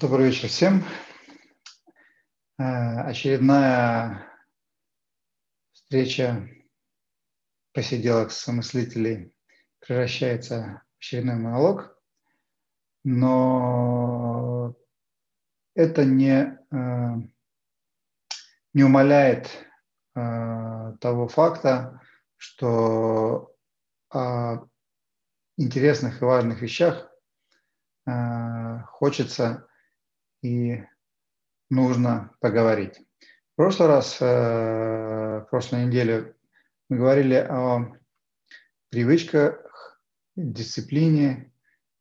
Добрый вечер всем. Э, очередная встреча посиделок с мыслителей превращается в очередной монолог, но это не, э, не умаляет э, того факта, что о интересных и важных вещах хочется и нужно поговорить. В прошлый раз, э, в прошлой неделе мы говорили о привычках, дисциплине,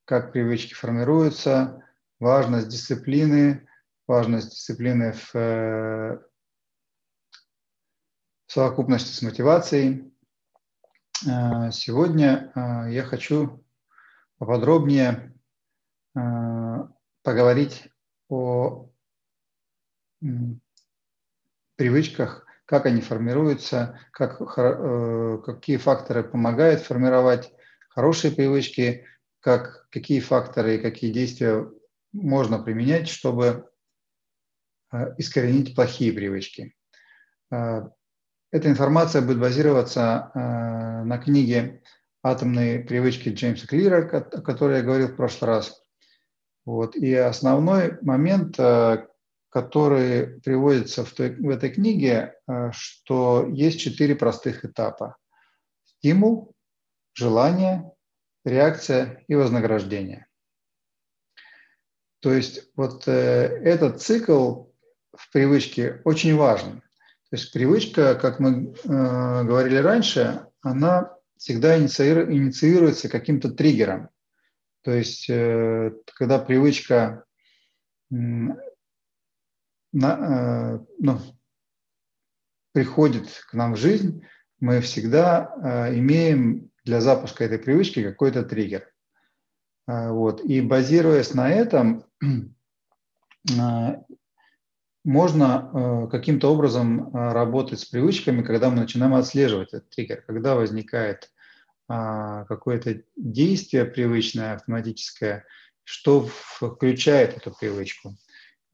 как привычки формируются, важность дисциплины, важность дисциплины в, э, совокупности с мотивацией. Э, сегодня я хочу поподробнее поговорить о привычках, как они формируются, как, э, какие факторы помогают формировать хорошие привычки, как, какие факторы и какие действия можно применять, чтобы э, искоренить плохие привычки. Э, эта информация будет базироваться на книге «Атомные привычки» Джеймса Клира, о которой я говорил в прошлый раз. Вот. И основной момент, э, который приводится в, той, в этой книге, э, что есть четыре простых этапа. Стимул, желание, реакция и вознаграждение. То есть вот э, этот цикл в привычке очень важен. То есть привычка, как мы говорили раньше, она всегда инициируется каким-то триггером. То есть, э, когда привычка э, ну, приходит к нам в жизнь, мы всегда э, имеем для запуска этой привычки какой-то триггер. Вот. И базируясь на этом, можно каким-то образом работать с привычками, когда мы начинаем отслеживать этот триггер, когда возникает какое-то действие привычное, автоматическое, что включает эту привычку.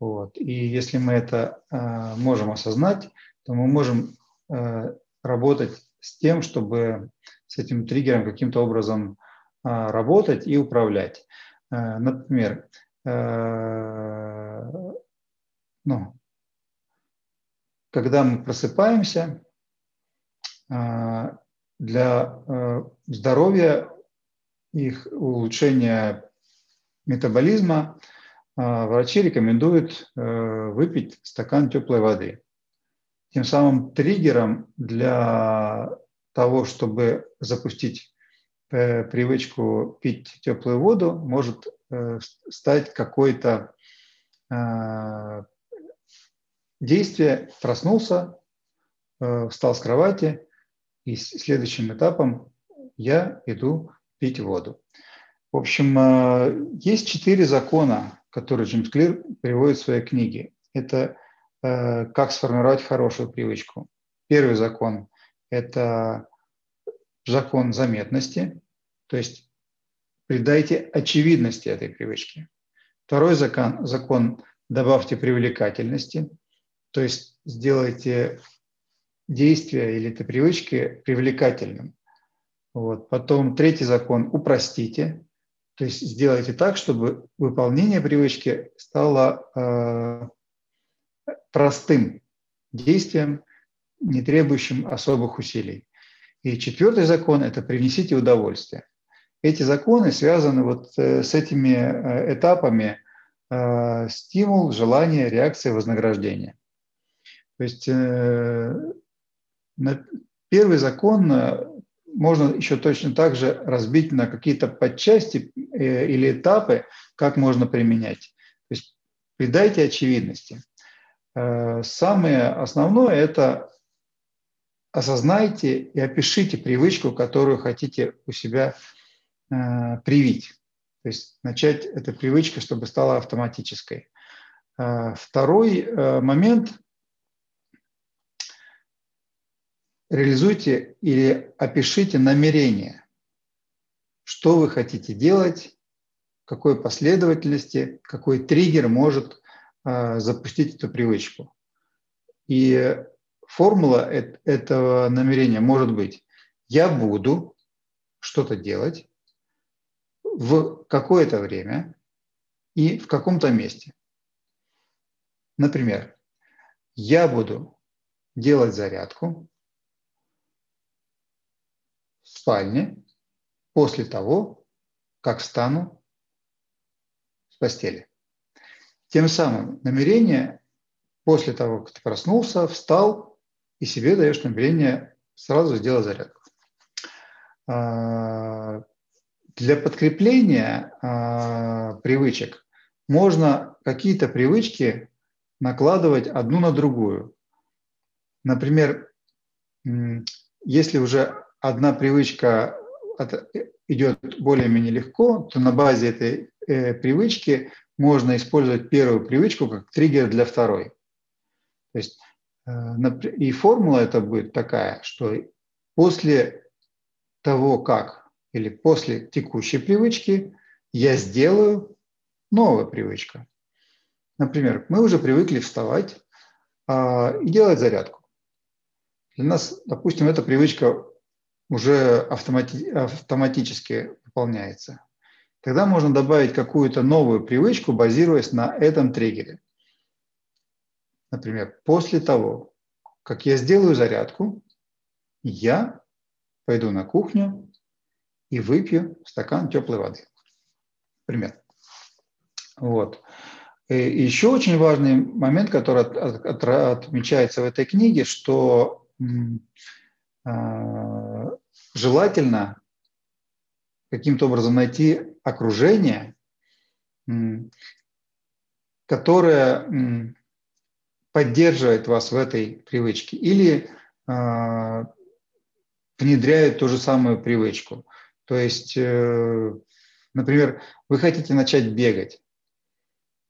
Вот. И если мы это а, можем осознать, то мы можем а, работать с тем, чтобы с этим триггером каким-то образом работать и управлять. Например, ну, когда мы просыпаемся, для э, здоровья, их улучшения метаболизма э, врачи рекомендуют э, выпить стакан теплой воды. Тем самым триггером для того, чтобы запустить привычку пить теплую воду, может стать какое-то действие, проснулся, встал с кровати, и следующим этапом я иду пить воду. В общем, э, есть четыре закона, которые Джеймс Клир приводит в своей книге. Это э, как сформировать хорошую привычку. Первый закон – это закон заметности, то есть придайте очевидности этой привычки. Второй закон, закон – добавьте привлекательности, то есть сделайте действия или этой привычки привлекательным. Вот. Потом третий закон – упростите, то есть сделайте так, чтобы выполнение привычки стало э, простым действием, не требующим особых усилий. И четвертый закон – это принесите удовольствие. Эти законы связаны вот э, с этими э, этапами э, стимул, желание, реакция, вознаграждение. То есть Первый закон э, можно еще точно так же разбить на какие-то подчасти э, или этапы, как можно применять. То есть придайте очевидности. Э, самое основное – это осознайте и опишите привычку, которую хотите у себя привить. То есть начать эту привычку, чтобы стала автоматической. Второй момент – реализуйте или опишите намерение, что вы хотите делать какой последовательности, какой триггер может э, запустить эту привычку. И формула этого намерения может быть «я буду что-то делать в какое-то время и в каком-то месте». Например, я буду делать зарядку спальне после того, как встану с постели. Тем самым намерение после того, как ты проснулся, встал и себе даешь намерение сразу сделать зарядку. А, для подкрепления а, привычек можно какие-то привычки накладывать одну на другую. Например, если уже одна привычка идет более-менее легко, то на базе этой э, привычки можно использовать первую привычку как триггер для второй. То есть э, и формула это будет такая, что после того, как или после текущей привычки я сделаю новую привычку. Например, мы уже привыкли вставать а, и делать зарядку. Для нас, допустим, эта привычка уже автомати- автоматически выполняется. Тогда можно добавить какую-то новую привычку, базируясь на этом триггере. Например, после того, как я сделаю зарядку, я пойду на кухню и выпью стакан теплой воды. Пример. Вот. И еще очень важный момент, который от, от, отмечается в этой книге, что желательно каким-то образом найти окружение, которое поддерживает вас в этой привычке или э, внедряет ту же самую привычку. То есть, э, например, вы хотите начать бегать,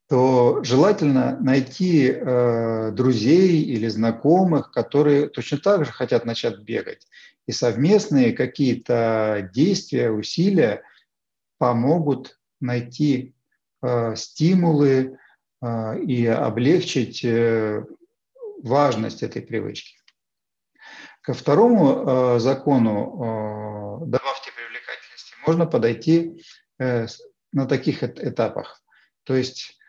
то желательно найти э, друзей или знакомых, которые точно так же хотят начать бегать. И совместные какие-то действия, усилия помогут найти э, стимулы, а, и облегчить э, важность этой привычки. Ко второму а, закону а, добавьте привлекательности можно подойти э, на таких этапах. То есть,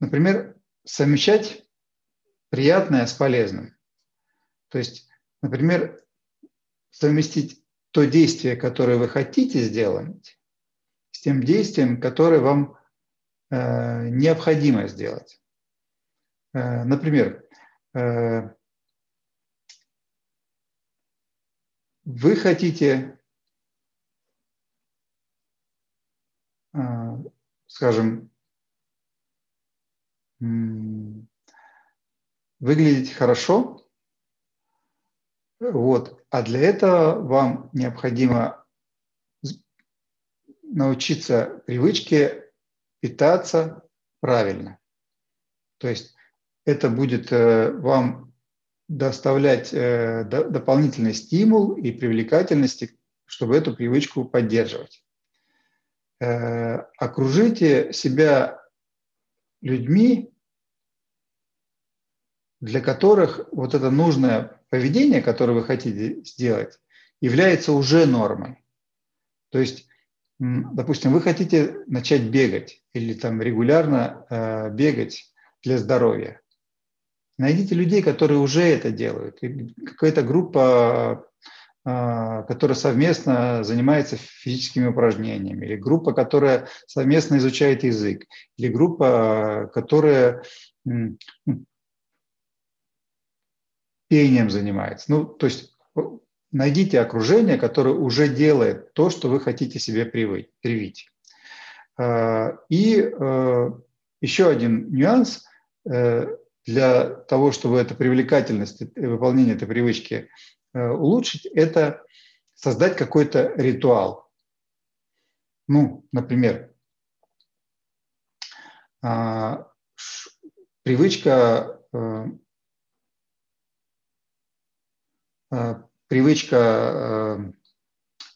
например, совмещать приятное с полезным. То есть, например, совместить то действие, которое вы хотите сделать, с тем действием, которое вам Э, необходимо сделать. Э, например, э, вы хотите, скажем, выглядеть хорошо, вот, а для этого вам необходимо научиться привычке питаться правильно. То есть это будет э, вам доставлять э, дополнительный стимул и привлекательности, чтобы эту привычку поддерживать. Э, окружите себя людьми, для которых вот это нужное поведение, которое вы хотите сделать, является уже нормой. То есть допустим, вы хотите начать бегать или там регулярно э, бегать для здоровья. Найдите людей, которые уже это делают. Какая-то группа, которая совместно занимается физическими упражнениями, или группа, которая совместно изучает язык, или группа, которая ну, пением занимается. Ну, то есть найдите окружение, которое уже делает то, что вы хотите себе привить. А, и э, еще один нюанс э, для того, чтобы эта привлекательность выполнения этой привычки э, улучшить, это создать какой-то ритуал. Ну, например, а, привычка привычка, э,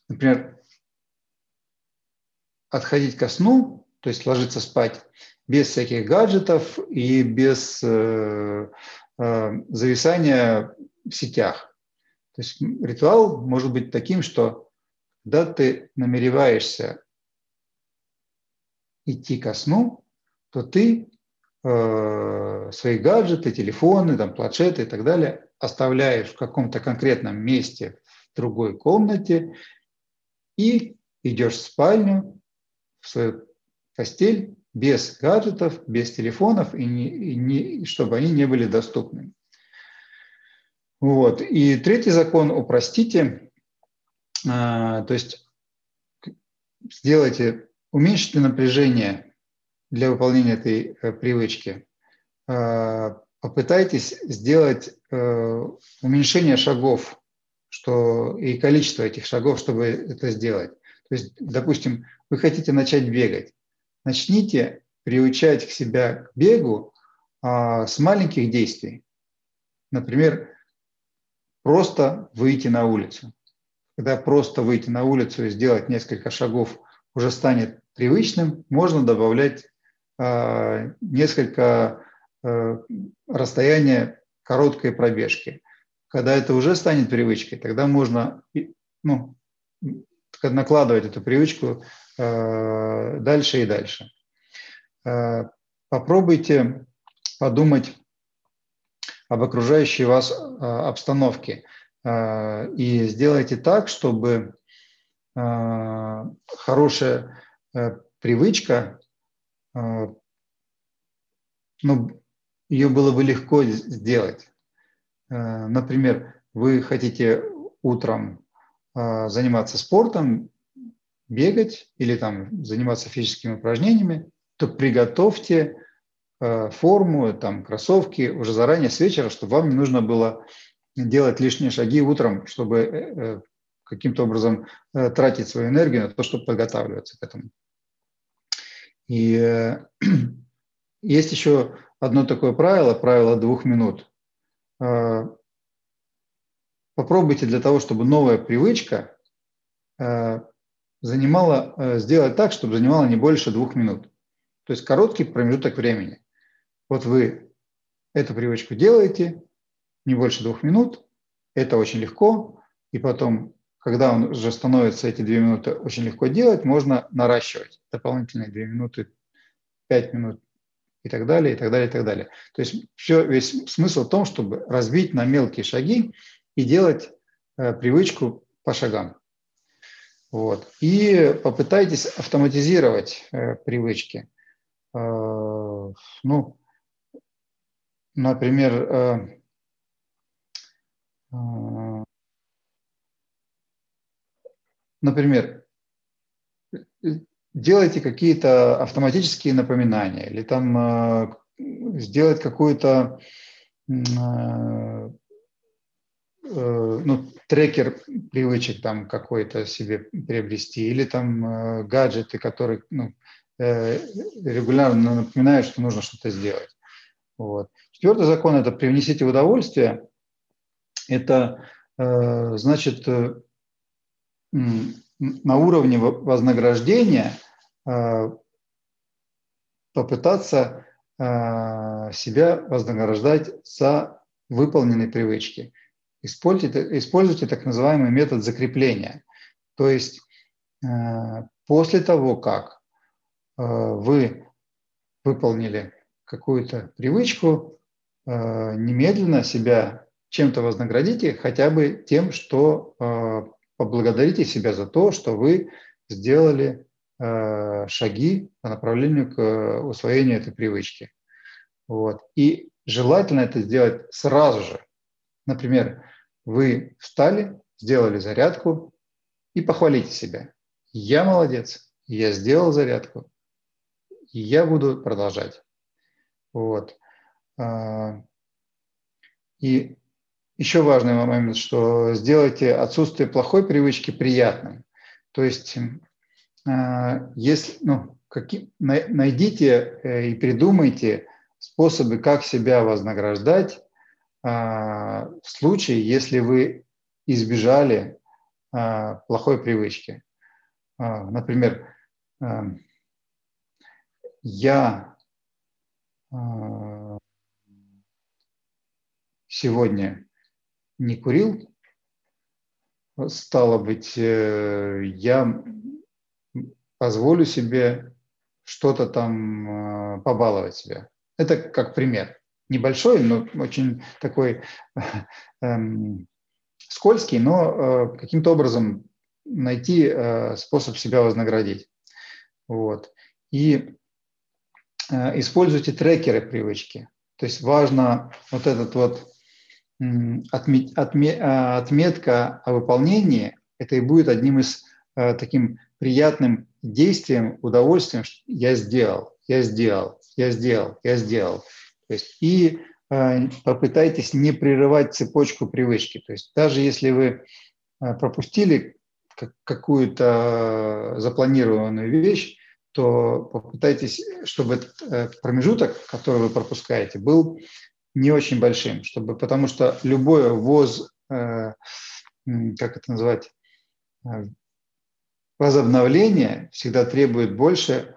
например, отходить ко сну, то есть ложиться спать без всяких гаджетов и без э, э, зависания в сетях. То есть ритуал может быть таким, что когда ты намереваешься идти ко сну, то ты э, свои гаджеты, телефоны, там, планшеты и так далее оставляешь в каком-то конкретном месте в другой комнате и идешь в спальню, в свою постель без гаджетов, без телефонов, и, не, и не, чтобы они не были доступны. Вот. И третий закон упростите, а, то есть сделайте, уменьшите напряжение для выполнения этой а, привычки. А, попытайтесь сделать а, уменьшение шагов что, и количество этих шагов, чтобы это сделать. То есть, допустим, вы хотите начать бегать. Начните приучать к себя к бегу а, с маленьких действий. Например, просто выйти на улицу. Когда просто выйти на улицу и сделать несколько шагов уже станет привычным, можно добавлять э, несколько э, расстояния короткой пробежки. Когда это уже станет привычкой, тогда можно ну, накладывать эту привычку э, дальше и дальше. Э, попробуйте подумать об окружающей вас э, обстановке э, и сделайте так, чтобы э, хорошая привычка, ну, ее было бы легко сделать. Например, вы хотите утром заниматься спортом, бегать или там заниматься физическими упражнениями, то приготовьте форму, там, кроссовки уже заранее с вечера, чтобы вам не нужно было делать лишние шаги утром, чтобы э, э, каким-то образом тратить свою энергию на то, чтобы подготавливаться к этому. И есть еще одно такое правило, правило двух минут. Попробуйте для того, чтобы новая привычка занимала, сделать так, чтобы занимала не больше двух минут. То есть короткий промежуток времени. Вот вы эту привычку делаете, не больше двух минут, это очень легко, и потом, когда он уже становится эти две минуты очень легко делать, можно наращивать дополнительные две минуты, пять минут и так далее, и так далее, и так далее. То есть все, весь смысл в том, чтобы разбить на мелкие шаги и делать э, привычку по шагам. Вот. И попытайтесь автоматизировать э, привычки. Э, ну, например, э, э, например, делайте какие-то автоматические напоминания или там э, сделать какую-то ну, трекер привычек там какой-то себе приобрести, или там гаджеты, которые ну, регулярно напоминают, что нужно что-то сделать. Вот. Четвертый закон – это привнесите удовольствие. Это э, значит э, на уровне вознаграждения э, попытаться себя вознаграждать за выполненные привычки. Используйте, используйте так называемый метод закрепления. То есть после того, как вы выполнили какую-то привычку, немедленно себя чем-то вознаградите, хотя бы тем, что э, поблагодарите себя за то, что вы сделали э, шаги по направлению к усвоению этой привычки. Вот. И желательно это сделать сразу же. Например, вы встали, сделали зарядку и похвалите себя. Я молодец, я сделал зарядку, я буду продолжать. Вот. А, и еще важный момент, что сделайте отсутствие плохой привычки приятным. То есть, а, если, ну, какие, найдите э, и придумайте способы, как себя вознаграждать а, в случае, если вы избежали плохой привычки. Например, я сегодня не курил, стало быть, э, я позволю себе что-то там э, побаловать себя. Это как пример. Небольшой, но очень такой эм, скользкий, но э, каким-то образом найти способ себя вознаградить. Вот. И используйте трекеры привычки. То есть важно вот этот вот отмет, отме, а, отметка о выполнении, это и будет одним из э, таким приятным действием, удовольствием, что я сделал, я сделал, я сделал, я сделал. То есть и э, попытайтесь не прерывать цепочку привычки. То есть даже если вы э, пропустили какую-то запланированную вещь, то попытайтесь, чтобы этот промежуток, который вы пропускаете, был не очень большим, чтобы, потому что любое воз, э, как это называть, э, возобновление всегда требует больше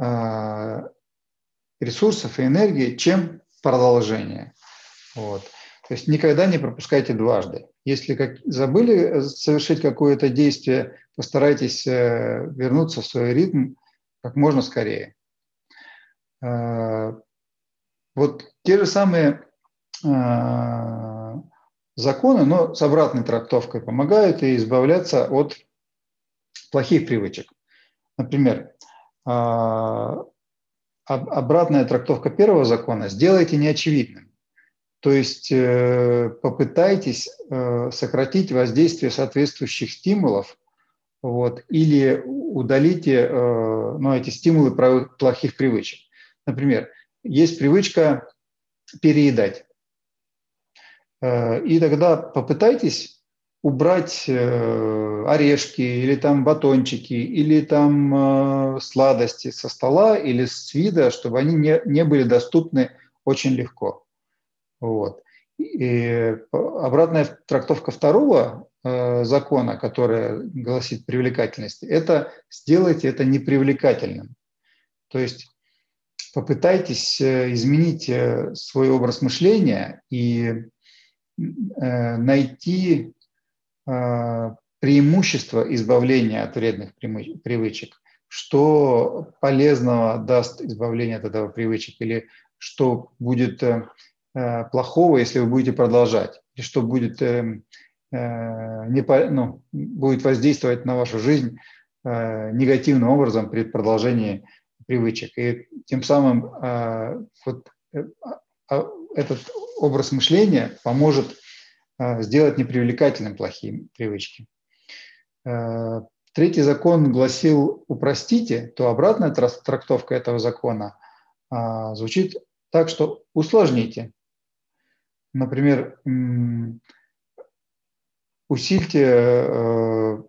э, ресурсов и энергии, чем продолжение. Вот. То есть никогда не пропускайте дважды. Если как, забыли совершить какое-то действие, постарайтесь э, вернуться в свой ритм как можно скорее. Вот те же самые э, законы, но с обратной трактовкой помогают и избавляться от плохих привычек. Например, э, обратная трактовка первого закона сделайте неочевидным. То есть э, попытайтесь э, сократить воздействие соответствующих стимулов вот, или удалите э, ну, эти стимулы плохих привычек. Например, есть привычка переедать. Э, и тогда попытайтесь убрать э, орешки или там батончики или там э, сладости со стола или с вида, чтобы они не, не были доступны очень легко. Вот. И обратная трактовка второго закона, которая гласит привлекательность, это сделайте это непривлекательным. То есть попытайтесь э, изменить э, свой образ мышления и э, найти преимущество избавления от вредных привычек. Что полезного даст избавление от этого привычек или что будет плохого, если вы будете продолжать, и что будет, не, ну, будет воздействовать на вашу жизнь негативным образом при продолжении привычек. И тем самым а, вот, э, а, этот образ мышления поможет а, сделать непривлекательным плохие привычки. Третий закон гласил «упростите», то обратная трактовка этого закона звучит так, что «усложните». Например, усильте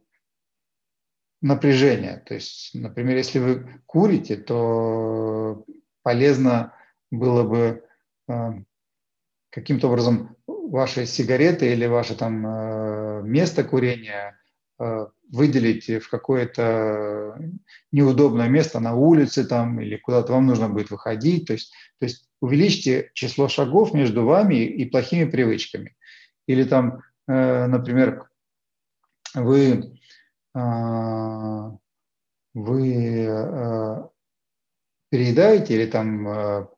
э, напряжение. То есть, например, если вы курите, то полезно было бы э, каким-то образом ваши сигареты или ваше там э, место курения э, выделить в какое-то неудобное место на улице там или куда-то вам нужно будет выходить. То есть, то есть увеличьте число шагов между вами и плохими привычками. Или там, например, вы вы а, переедаете или там а,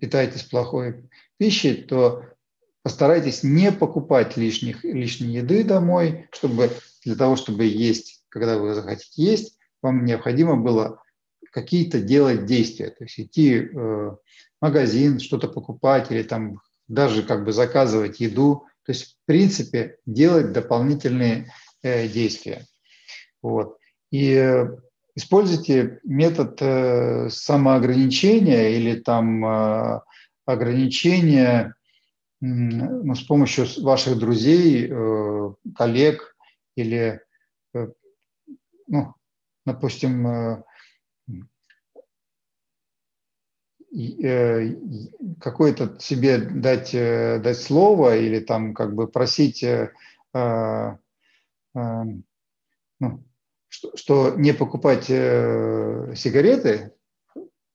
питаетесь плохой пищей, то постарайтесь не покупать лишних, лишней еды домой, чтобы для того, чтобы есть, когда вы захотите есть, вам необходимо было какие-то делать действия, то есть идти в магазин, что-то покупать или там даже как бы заказывать еду, то есть в принципе делать дополнительные э, действия. Вот. И э, используйте метод э, самоограничения или там э, ограничения ну, с помощью ваших друзей, коллег или, ну, допустим, какое-то себе дать, дать слово или там как бы просить ну, что, что не покупать э, сигареты,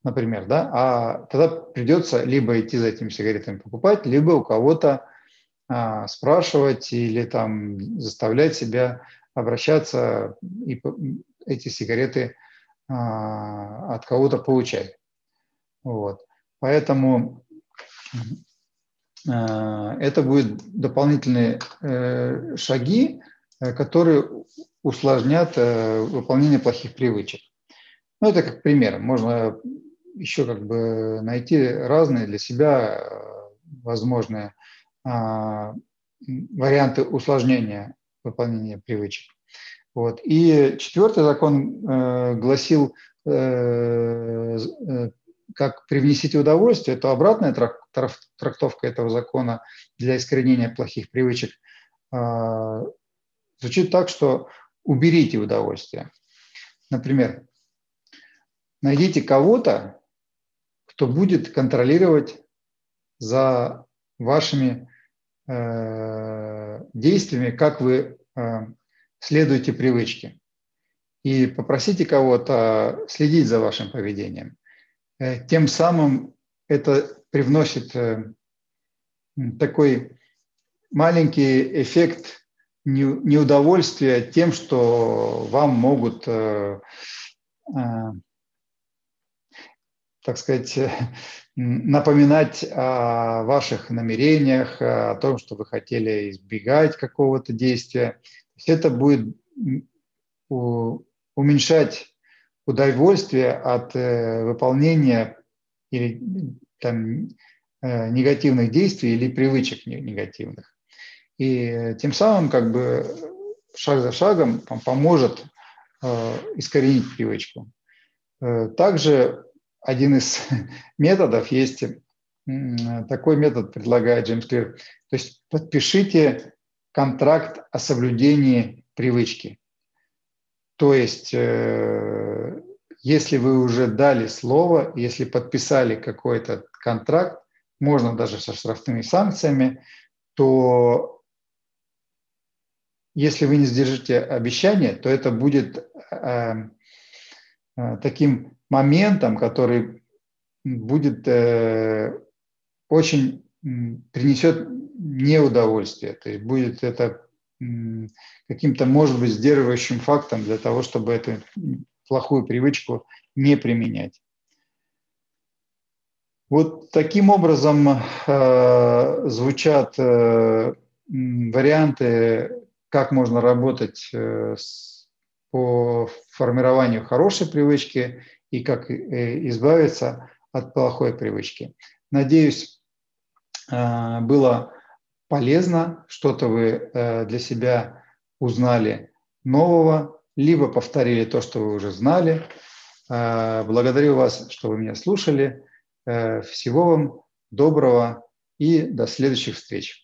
например, да, а тогда придется либо идти за этими сигаретами покупать, либо у кого-то а, спрашивать или там заставлять себя обращаться и эти сигареты а, от кого-то получать. Вот. Поэтому а, это будут дополнительные э, шаги, э, которые усложнят э, выполнение плохих привычек. Ну, это как пример. Можно еще как бы найти разные для себя возможные а, варианты усложнения выполнения привычек. Вот. И четвертый закон э, гласил, э, э, как привнесите удовольствие, то обратная трактовка этого закона для искоренения плохих привычек э, звучит так, что уберите удовольствие. Например, найдите кого-то, кто будет контролировать за вашими э, действиями, как вы э, следуете привычке. И попросите кого-то следить за вашим поведением. Э, тем самым это привносит э, такой маленький эффект неудовольствия тем, что вам могут э, так сказать, напоминать о ваших намерениях, о том, что вы хотели избегать какого-то действия. это будет уменьшать удовольствие от э, выполнения или там, э, негативных действий или привычек негативных. И тем самым как бы шаг за шагом поможет э, искоренить привычку. Также один из методов есть, такой метод предлагает Джеймс Клир. То есть подпишите контракт о соблюдении привычки. То есть, э, если вы уже дали слово, если подписали какой-то контракт, можно даже со штрафными санкциями, то если вы не сдержите обещание, то это будет э, э, таким моментом, который будет э, очень принесет неудовольствие, то есть будет это каким-то, может быть, сдерживающим фактом для того, чтобы эту плохую привычку не применять. Вот таким образом э, звучат э, варианты, как можно работать э, с, по формированию хорошей привычки и как э, избавиться от плохой привычки. Надеюсь, э, было полезно, что-то вы для себя узнали нового, либо повторили то, что вы уже знали. Благодарю вас, что вы меня слушали. Всего вам доброго и до следующих встреч.